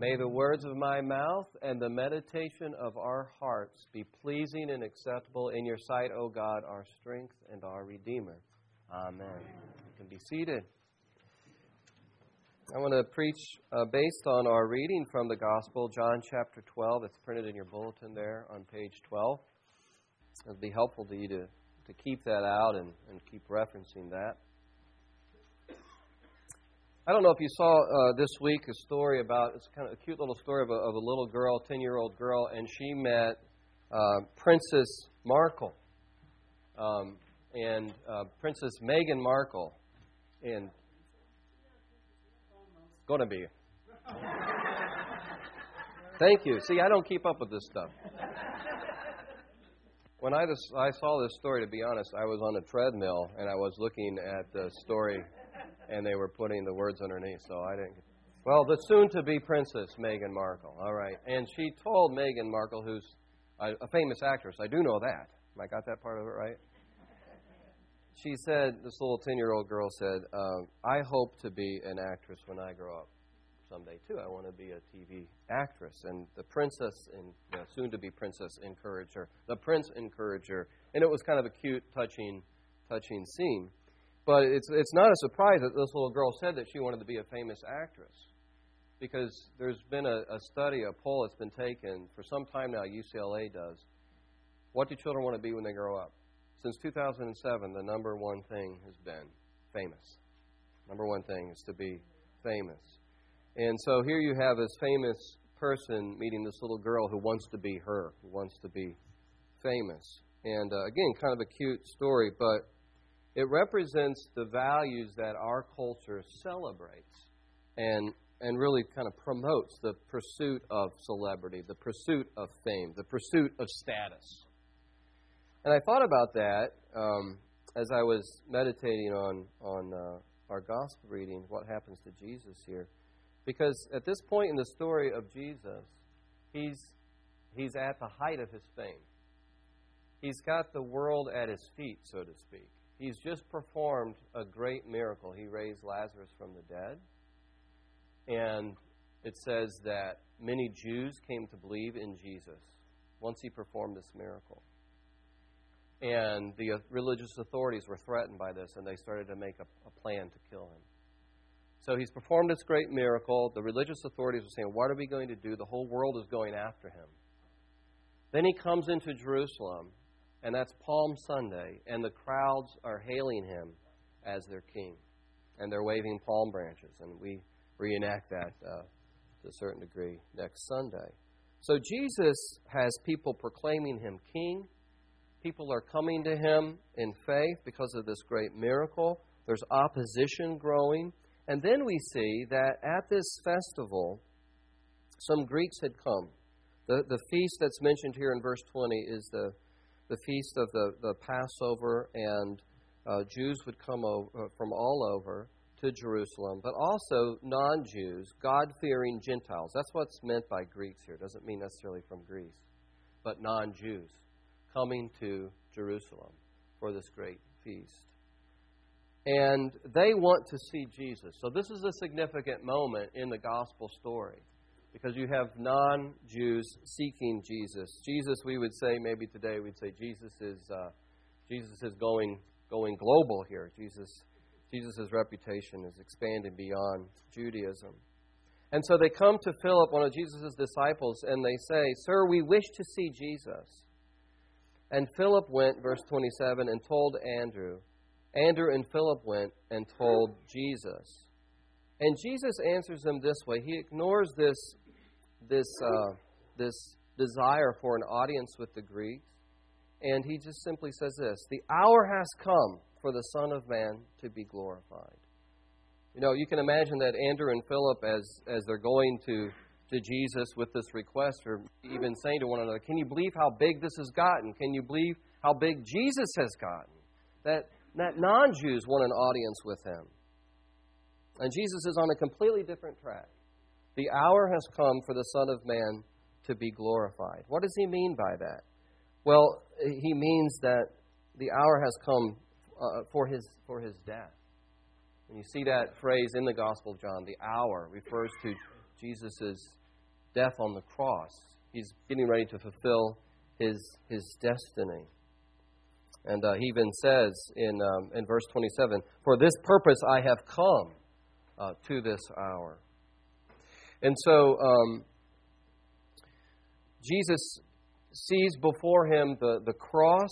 May the words of my mouth and the meditation of our hearts be pleasing and acceptable in your sight, O God, our strength and our Redeemer. Amen. You can be seated. I want to preach uh, based on our reading from the Gospel, John chapter 12. It's printed in your bulletin there on page 12. It'll be helpful to you to, to keep that out and, and keep referencing that. I don't know if you saw uh, this week a story about it's kind of a cute little story of a, of a little girl, ten year old girl, and she met uh, Princess Markle, um, and uh, Princess Meghan Markle, and gonna be. Thank you. See, I don't keep up with this stuff. When I, just, I saw this story, to be honest, I was on a treadmill and I was looking at the story and they were putting the words underneath, so I didn't. Well, the soon-to-be princess Meghan Markle. All right, and she told Meghan Markle, who's a, famous actress. I do know that. I got that part of it right. She said, this little ten-year-old girl said, uh, "I hope to be an actress when I grow up." someday too. I want to be a TV actress. And the princess and the soon-to-be princess encouraged her. The prince encouraged her, and it was kind of a cute, touching, touching scene. But it's, it's not a surprise that this little girl said that she wanted to be a famous actress. Because there's been a, a study, a poll that's been taken for some time now, UCLA does. What do children want to be when they grow up? Since 2007, the number one thing has been famous. Number one thing is to be famous. And so here you have this famous person meeting this little girl who wants to be her, who wants to be famous. And uh, again, kind of a cute story, but it represents the values that our culture celebrates and, and really kind of promotes the pursuit of celebrity, the pursuit of fame, the pursuit of status. And I thought about that um, as I was meditating on, on uh, our gospel reading, what happens to Jesus here. Because at this point in the story of Jesus, he's, he's at the height of his fame. He's got the world at his feet, so to speak. He's just performed a great miracle. He raised Lazarus from the dead. And it says that many Jews came to believe in Jesus once he performed this miracle. And the religious authorities were threatened by this, and they started to make a, a plan to kill him. So he's performed this great miracle. The religious authorities are saying, What are we going to do? The whole world is going after him. Then he comes into Jerusalem, and that's Palm Sunday, and the crowds are hailing him as their king. And they're waving palm branches, and we reenact that uh, to a certain degree next Sunday. So Jesus has people proclaiming him king. People are coming to him in faith because of this great miracle. There's opposition growing. And then we see that at this festival, some Greeks had come. The, the feast that's mentioned here in verse 20 is the the feast of the, the Passover, and uh, Jews would come over, uh, from all over to Jerusalem, but also non Jews, God fearing Gentiles. That's what's meant by Greeks here. It doesn't mean necessarily from Greece, but non Jews coming to Jerusalem for this great feast. And they want to see Jesus. So, this is a significant moment in the gospel story because you have non Jews seeking Jesus. Jesus, we would say, maybe today we'd say Jesus is, uh, Jesus is going, going global here. Jesus, Jesus' reputation is expanding beyond Judaism. And so they come to Philip, one of Jesus' disciples, and they say, Sir, we wish to see Jesus. And Philip went, verse 27, and told Andrew. Andrew and Philip went and told Jesus. And Jesus answers them this way. He ignores this this, uh, this desire for an audience with the Greeks. And he just simply says this The hour has come for the Son of Man to be glorified. You know, you can imagine that Andrew and Philip, as, as they're going to, to Jesus with this request, or even saying to one another, Can you believe how big this has gotten? Can you believe how big Jesus has gotten? That, that non Jews want an audience with him. And Jesus is on a completely different track. The hour has come for the Son of Man to be glorified. What does he mean by that? Well, he means that the hour has come uh, for, his, for his death. And you see that phrase in the Gospel of John, the hour refers to Jesus' death on the cross. He's getting ready to fulfill his, his destiny. And uh, he even says in, um, in verse 27 For this purpose I have come uh, to this hour. And so um, Jesus sees before him the, the cross,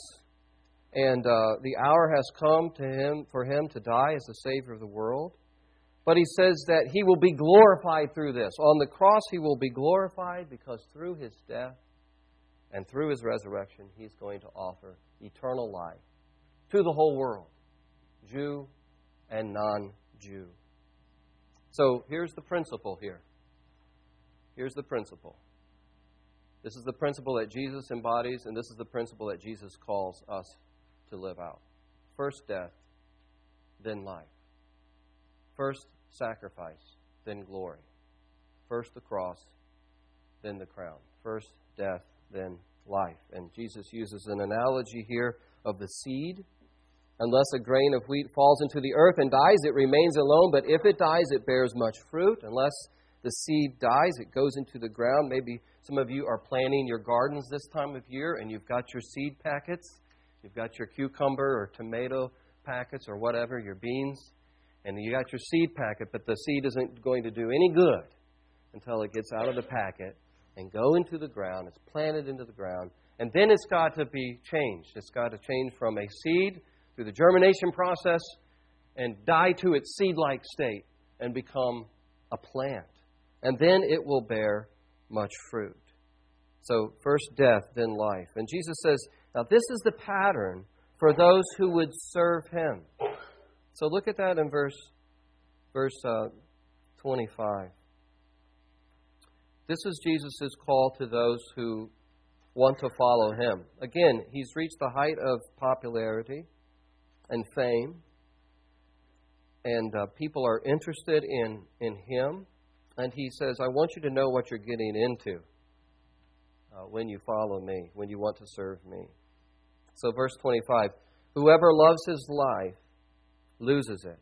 and uh, the hour has come to him for him to die as the Savior of the world. But he says that he will be glorified through this. On the cross, he will be glorified because through his death and through his resurrection, he's going to offer eternal life to the whole world, Jew and non Jew. So here's the principle here. Here's the principle. This is the principle that Jesus embodies, and this is the principle that Jesus calls us to live out. First death, then life. First sacrifice, then glory. First the cross, then the crown. First death, then life. And Jesus uses an analogy here of the seed. Unless a grain of wheat falls into the earth and dies, it remains alone, but if it dies, it bears much fruit. Unless the seed dies, it goes into the ground. Maybe some of you are planting your gardens this time of year and you've got your seed packets. You've got your cucumber or tomato packets or whatever, your beans, and you got your seed packet, but the seed isn't going to do any good until it gets out of the packet and go into the ground. It's planted into the ground. And then it's got to be changed. It's got to change from a seed through the germination process and die to its seed like state and become a plant. And then it will bear much fruit. So, first death, then life. And Jesus says, now this is the pattern for those who would serve him. So look at that in verse, verse uh, 25. This is Jesus' call to those who want to follow him. Again, he's reached the height of popularity and fame, and uh, people are interested in, in him. And he says, I want you to know what you're getting into uh, when you follow me, when you want to serve me. So, verse 25 Whoever loves his life loses it.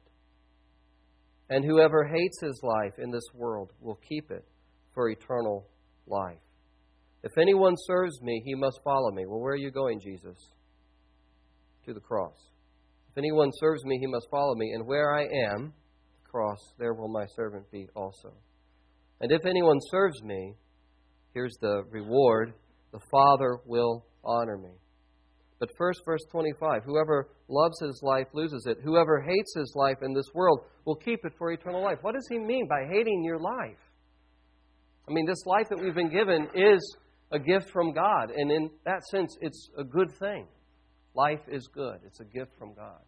And whoever hates his life in this world will keep it for eternal life. If anyone serves me, he must follow me. Well, where are you going, Jesus? To the cross. If anyone serves me, he must follow me. And where I am, the cross, there will my servant be also. And if anyone serves me, here's the reward the Father will honor me. But first, verse 25 Whoever loves his life loses it. Whoever hates his life in this world will keep it for eternal life. What does he mean by hating your life? I mean, this life that we've been given is a gift from God. And in that sense, it's a good thing. Life is good, it's a gift from God.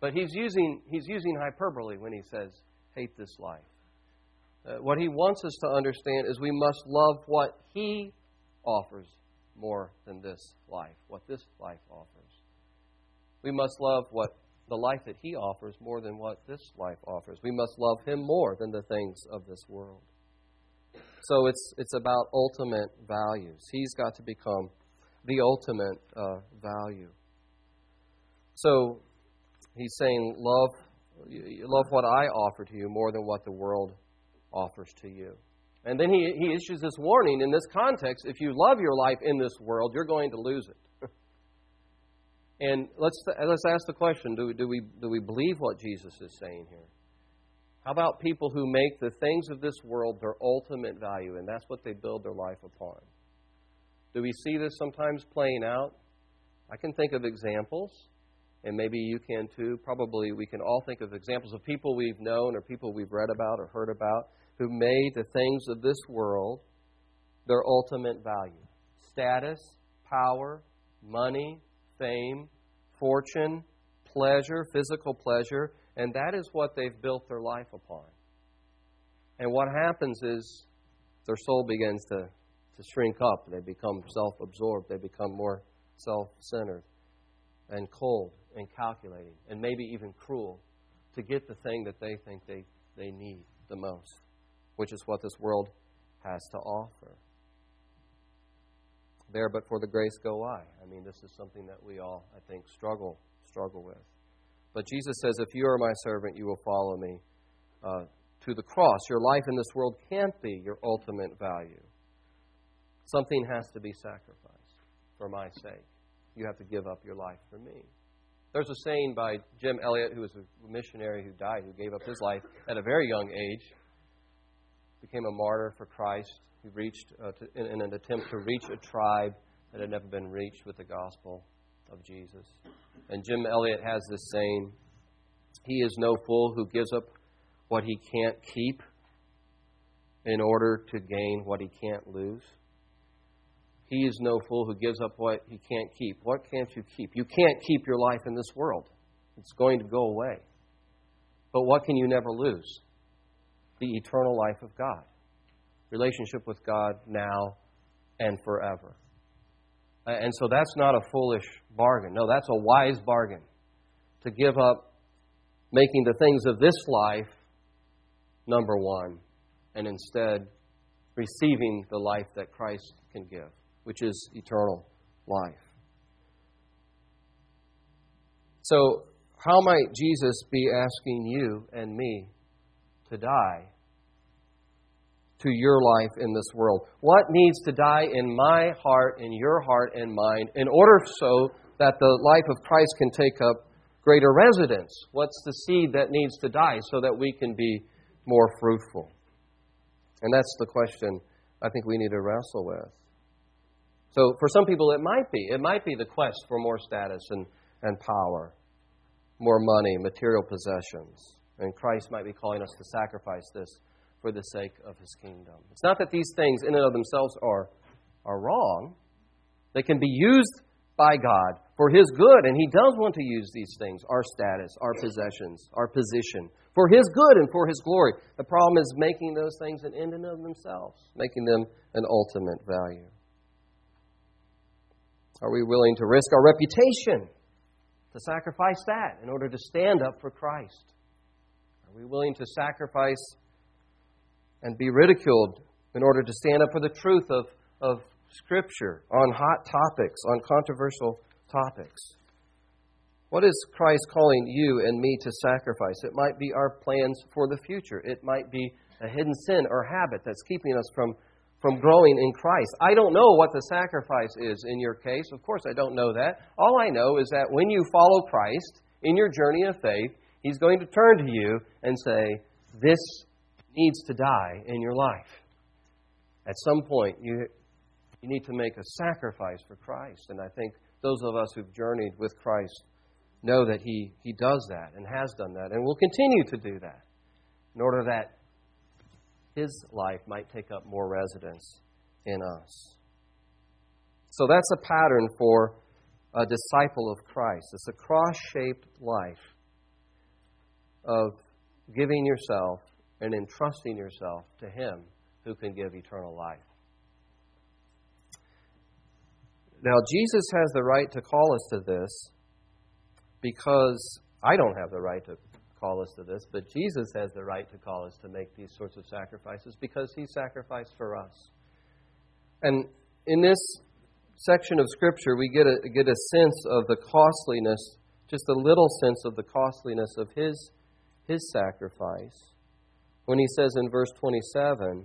But he's using, he's using hyperbole when he says, hate this life. Uh, what he wants us to understand is we must love what he offers more than this life, what this life offers. We must love what the life that He offers more than what this life offers. We must love Him more than the things of this world. So it's, it's about ultimate values. He's got to become the ultimate uh, value. So he's saying, love, love what I offer to you more than what the world offers to you. And then he, he issues this warning in this context if you love your life in this world, you're going to lose it. and let's, let's ask the question do, do, we, do we believe what Jesus is saying here? How about people who make the things of this world their ultimate value, and that's what they build their life upon? Do we see this sometimes playing out? I can think of examples, and maybe you can too. Probably we can all think of examples of people we've known or people we've read about or heard about who made the things of this world their ultimate value status, power, money, fame, fortune, pleasure, physical pleasure, and that is what they've built their life upon. And what happens is their soul begins to, to shrink up. They become self absorbed. They become more self centered and cold and calculating and maybe even cruel to get the thing that they think they, they need the most which is what this world has to offer. There, but for the grace go I. I mean, this is something that we all, I think, struggle struggle with. But Jesus says, if you are my servant, you will follow me uh, to the cross. Your life in this world can't be your ultimate value. Something has to be sacrificed for my sake. You have to give up your life for me. There's a saying by Jim Elliot, who was a missionary who died, who gave up his life at a very young age, became a martyr for Christ. He reached uh, to, in, in an attempt to reach a tribe that had never been reached with the gospel of Jesus. And Jim Elliot has this saying He is no fool who gives up what he can't keep in order to gain what he can't lose. He is no fool who gives up what he can't keep. What can't you keep? You can't keep your life in this world, it's going to go away. But what can you never lose? The eternal life of God, relationship with God now and forever. And so that's not a foolish bargain. No, that's a wise bargain to give up making the things of this life number one and instead receiving the life that Christ can give which is eternal life. So, how might Jesus be asking you and me to die to your life in this world? What needs to die in my heart, in your heart and mind, in order so that the life of Christ can take up greater residence? What's the seed that needs to die so that we can be more fruitful? And that's the question I think we need to wrestle with. So for some people, it might be. It might be the quest for more status and, and power, more money, material possessions. And Christ might be calling us to sacrifice this for the sake of his kingdom. It's not that these things in and of themselves are, are wrong. They can be used by God for his good, and he does want to use these things our status, our possessions, our position for his good and for his glory. The problem is making those things an end in of themselves, making them an ultimate value. Are we willing to risk our reputation to sacrifice that in order to stand up for Christ? Are we willing to sacrifice and be ridiculed in order to stand up for the truth of, of Scripture on hot topics, on controversial topics? What is Christ calling you and me to sacrifice? It might be our plans for the future. It might be a hidden sin or habit that's keeping us from from growing in Christ. I don't know what the sacrifice is in your case. Of course, I don't know that. All I know is that when you follow Christ in your journey of faith, He's going to turn to you and say, This needs to die in your life. At some point, you, you need to make a sacrifice for Christ. And I think those of us who've journeyed with Christ know that He, he does that and has done that and will continue to do that in order that his life might take up more residence in us. So that's a pattern for a disciple of Christ. It's a cross shaped life of giving yourself and entrusting yourself to Him who can give eternal life. Now, Jesus has the right to call us to this because I don't have the right to call us to this, but Jesus has the right to call us to make these sorts of sacrifices because he sacrificed for us. And in this section of Scripture, we get a, get a sense of the costliness, just a little sense of the costliness of his, his sacrifice. When he says in verse 27,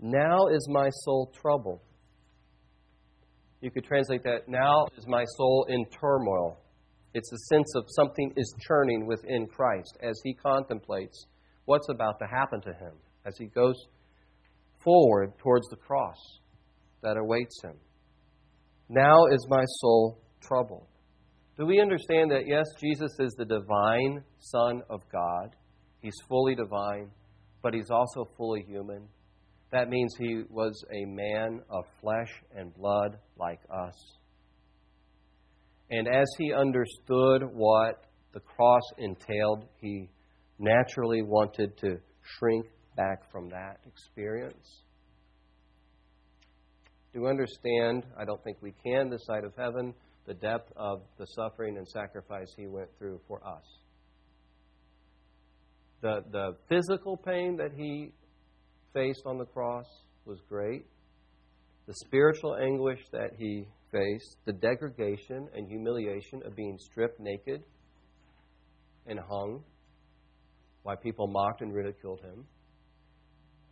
Now is my soul troubled. You could translate that, Now is my soul in turmoil. It's a sense of something is churning within Christ as he contemplates what's about to happen to him as he goes forward towards the cross that awaits him. Now is my soul troubled. Do we understand that, yes, Jesus is the divine Son of God? He's fully divine, but he's also fully human. That means he was a man of flesh and blood like us. And as he understood what the cross entailed, he naturally wanted to shrink back from that experience. Do you understand? I don't think we can, this side of heaven, the depth of the suffering and sacrifice he went through for us. The, the physical pain that he faced on the cross was great. The spiritual anguish that he faced, the degradation and humiliation of being stripped naked and hung, why people mocked and ridiculed him.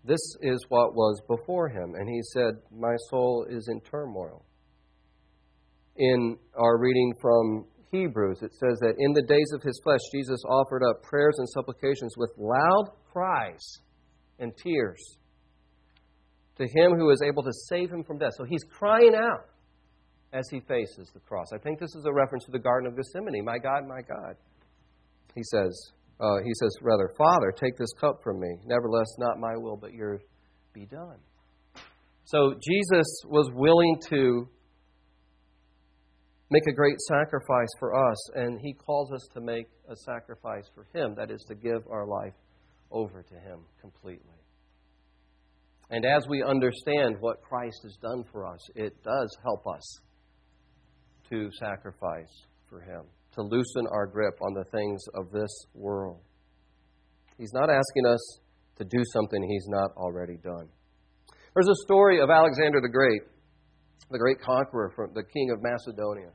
This is what was before him. And he said, My soul is in turmoil. In our reading from Hebrews, it says that in the days of his flesh, Jesus offered up prayers and supplications with loud cries and tears to him who is able to save him from death. So he's crying out as he faces the cross. I think this is a reference to the Garden of Gethsemane. My God, my God. He says, uh, he says, rather, Father, take this cup from me. Nevertheless, not my will, but yours be done. So Jesus was willing to make a great sacrifice for us, and he calls us to make a sacrifice for him. That is, to give our life over to him completely. And as we understand what Christ has done for us, it does help us to sacrifice for him to loosen our grip on the things of this world. He's not asking us to do something he's not already done. There's a story of Alexander the Great, the great conqueror from the king of Macedonia.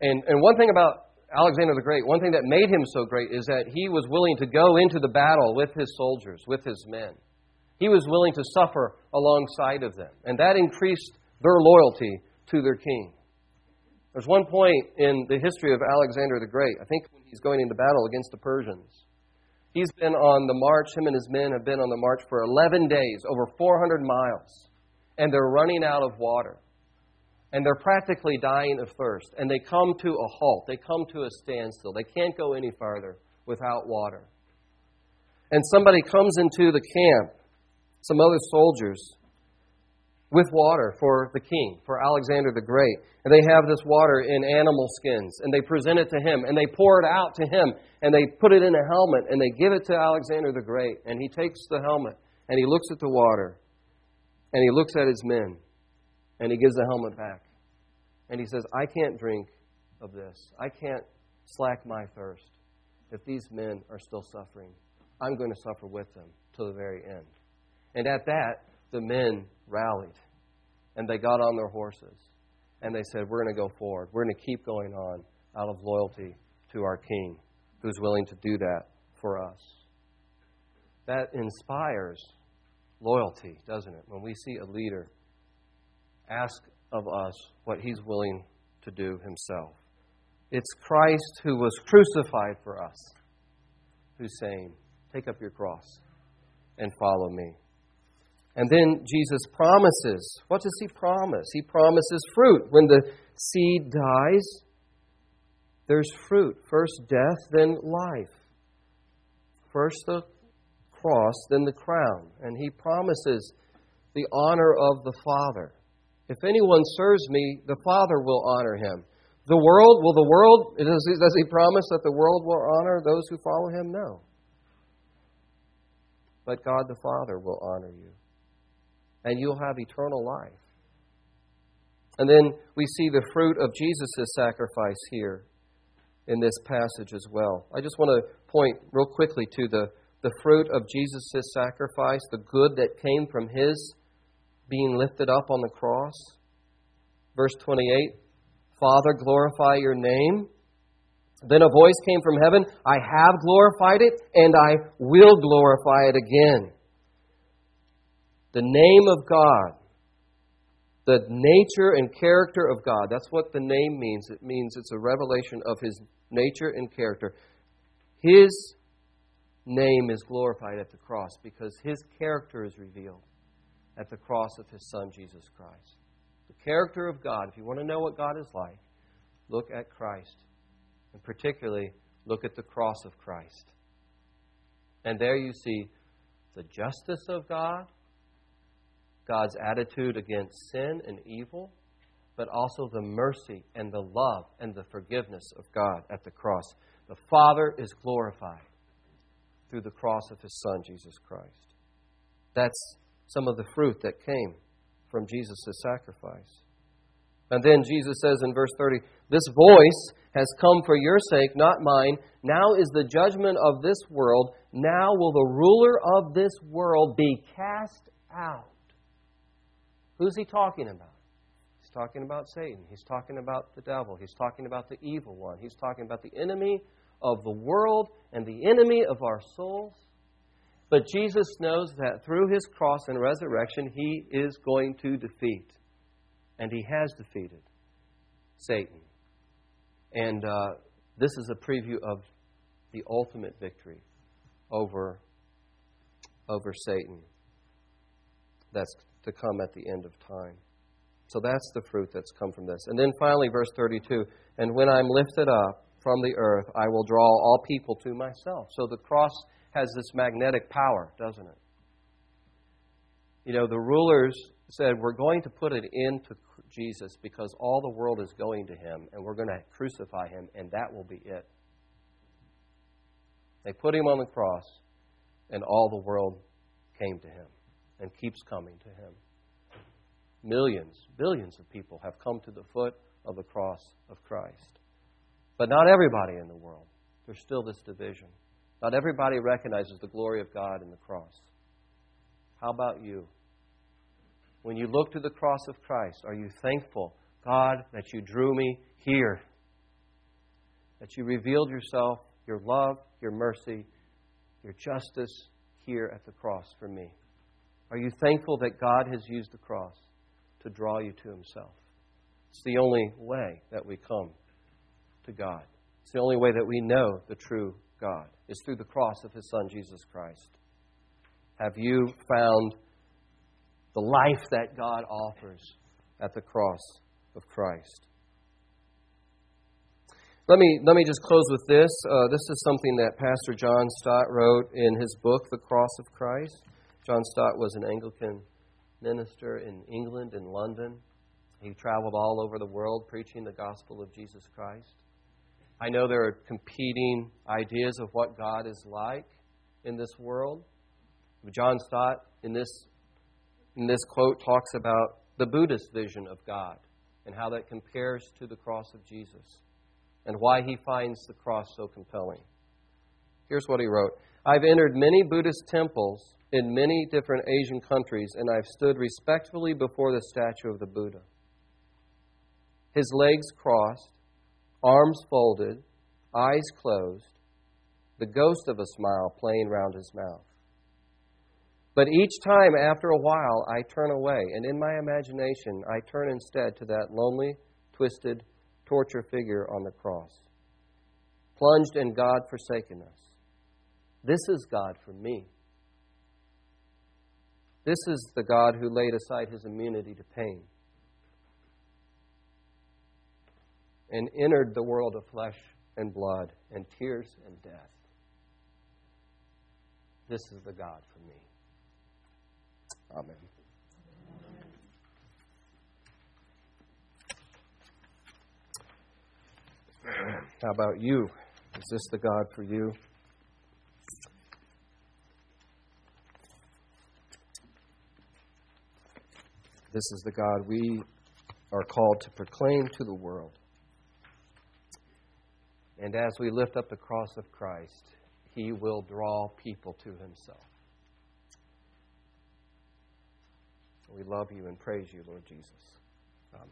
And, and one thing about Alexander the Great, one thing that made him so great is that he was willing to go into the battle with his soldiers, with his men. He was willing to suffer alongside of them. And that increased their loyalty to their king. There's one point in the history of Alexander the Great, I think when he's going into battle against the Persians. He's been on the march, him and his men have been on the march for 11 days, over 400 miles, and they're running out of water. And they're practically dying of thirst. And they come to a halt, they come to a standstill. They can't go any farther without water. And somebody comes into the camp, some other soldiers, with water for the king, for Alexander the Great. And they have this water in animal skins, and they present it to him, and they pour it out to him, and they put it in a helmet, and they give it to Alexander the Great. And he takes the helmet, and he looks at the water, and he looks at his men, and he gives the helmet back. And he says, I can't drink of this. I can't slack my thirst if these men are still suffering. I'm going to suffer with them to the very end. And at that, the men rallied and they got on their horses and they said, We're going to go forward. We're going to keep going on out of loyalty to our King who's willing to do that for us. That inspires loyalty, doesn't it? When we see a leader ask of us what he's willing to do himself. It's Christ who was crucified for us who's saying, Take up your cross and follow me. And then Jesus promises. What does he promise? He promises fruit. When the seed dies, there's fruit. First death, then life. First the cross, then the crown. And he promises the honor of the Father. If anyone serves me, the Father will honor him. The world, will the world, does he, does he promise that the world will honor those who follow him? No. But God the Father will honor you and you'll have eternal life. And then we see the fruit of Jesus' sacrifice here in this passage as well. I just want to point real quickly to the, the fruit of Jesus' sacrifice, the good that came from his being lifted up on the cross. Verse 28 Father, glorify your name. Then a voice came from heaven I have glorified it, and I will glorify it again the name of God, the nature and character of God. That's what the name means. It means it's a revelation of His nature and character. His name is glorified at the cross because His character is revealed at the cross of His Son, Jesus Christ. The character of God, if you want to know what God is like, look at Christ. And particularly, look at the cross of Christ. And there you see the justice of God, God's attitude against sin and evil, but also the mercy and the love and the forgiveness of God at the cross. The Father is glorified through the cross of His Son, Jesus Christ. That's some of the fruit that came from Jesus' sacrifice. And then Jesus says in verse 30, This voice has come for your sake, not mine. Now is the judgment of this world. Now will the ruler of this world be cast out. Who's he talking about? He's talking about Satan. He's talking about the devil. He's talking about the evil one. He's talking about the enemy of the world and the enemy of our souls. But Jesus knows that through his cross and resurrection, he is going to defeat, and he has defeated Satan. And uh, this is a preview of the ultimate victory over, over Satan that's to come at the end of time. So that's the fruit that's come from this. And then finally, verse 32 And when I'm lifted up from the earth, I will draw all people to myself. So the cross has this magnetic power, doesn't it? You know, the rulers said, We're going to put it into Jesus because all the world is going to him, and we're going to crucify him, and that will be it. They put him on the cross, and all the world came to him and keeps coming to him. Millions, billions of people have come to the foot of the cross of Christ. But not everybody in the world. There's still this division. Not everybody recognizes the glory of God in the cross. How about you? When you look to the cross of Christ, are you thankful, God, that you drew me here? That you revealed yourself, your love, your mercy, your justice here at the cross for me? Are you thankful that God has used the cross to draw you to Himself? It's the only way that we come to God. It's the only way that we know the true God is through the cross of His Son, Jesus Christ. Have you found the life that God offers at the cross of Christ? Let me, let me just close with this. Uh, this is something that Pastor John Stott wrote in his book, The Cross of Christ. John Stott was an Anglican minister in England in London. He traveled all over the world preaching the gospel of Jesus Christ. I know there are competing ideas of what God is like in this world. John Stott, in this, in this quote, talks about the Buddhist vision of God and how that compares to the cross of Jesus and why he finds the cross so compelling. Here's what he wrote I've entered many Buddhist temples in many different Asian countries, and I've stood respectfully before the statue of the Buddha. His legs crossed, arms folded, eyes closed, the ghost of a smile playing round his mouth. But each time, after a while, I turn away, and in my imagination, I turn instead to that lonely, twisted, torture figure on the cross, plunged in God forsakenness. This is God for me. This is the God who laid aside his immunity to pain and entered the world of flesh and blood and tears and death. This is the God for me. Amen. How about you? Is this the God for you? This is the God we are called to proclaim to the world. And as we lift up the cross of Christ, He will draw people to Himself. We love you and praise you, Lord Jesus. Amen.